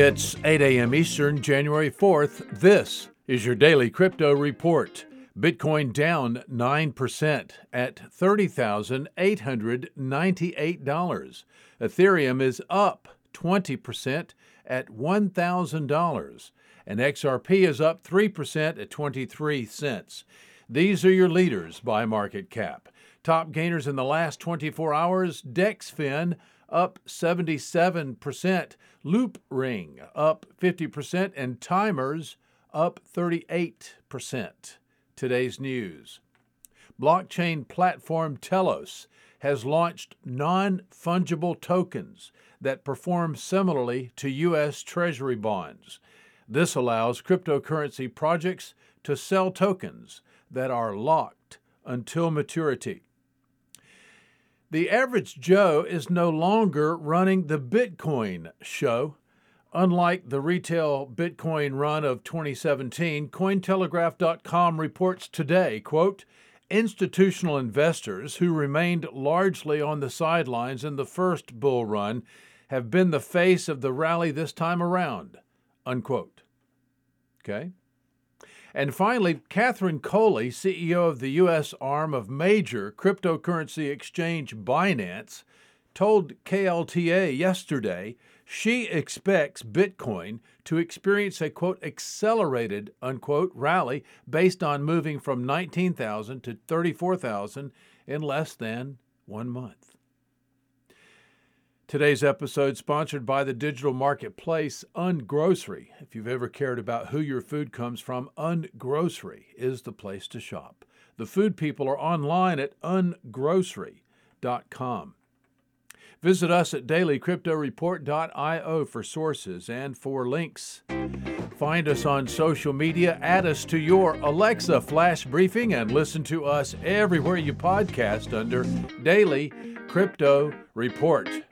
It's 8 a.m. Eastern, January 4th. This is your daily crypto report. Bitcoin down 9% at $30,898. Ethereum is up 20% at $1,000. And XRP is up 3% at 23 cents. These are your leaders by market cap. Top gainers in the last 24 hours DexFin up 77%, Loop Ring up 50%, and Timers up 38%. Today's news. Blockchain platform Telos has launched non fungible tokens that perform similarly to U.S. Treasury bonds. This allows cryptocurrency projects to sell tokens that are locked until maturity. The average Joe is no longer running the Bitcoin show. Unlike the retail Bitcoin run of 2017, Cointelegraph.com reports today, quote, institutional investors who remained largely on the sidelines in the first bull run have been the face of the rally this time around, unquote. Okay? And finally, Catherine Coley, CEO of the U.S. arm of major cryptocurrency exchange Binance, told KLTA yesterday she expects Bitcoin to experience a quote accelerated unquote rally based on moving from 19,000 to 34,000 in less than 1 month. Today's episode sponsored by the digital marketplace Ungrocery. If you've ever cared about who your food comes from, Ungrocery is the place to shop. The food people are online at ungrocery.com. Visit us at dailycryptoreport.io for sources and for links. Find us on social media, add us to your Alexa flash briefing, and listen to us everywhere you podcast under Daily Crypto Report.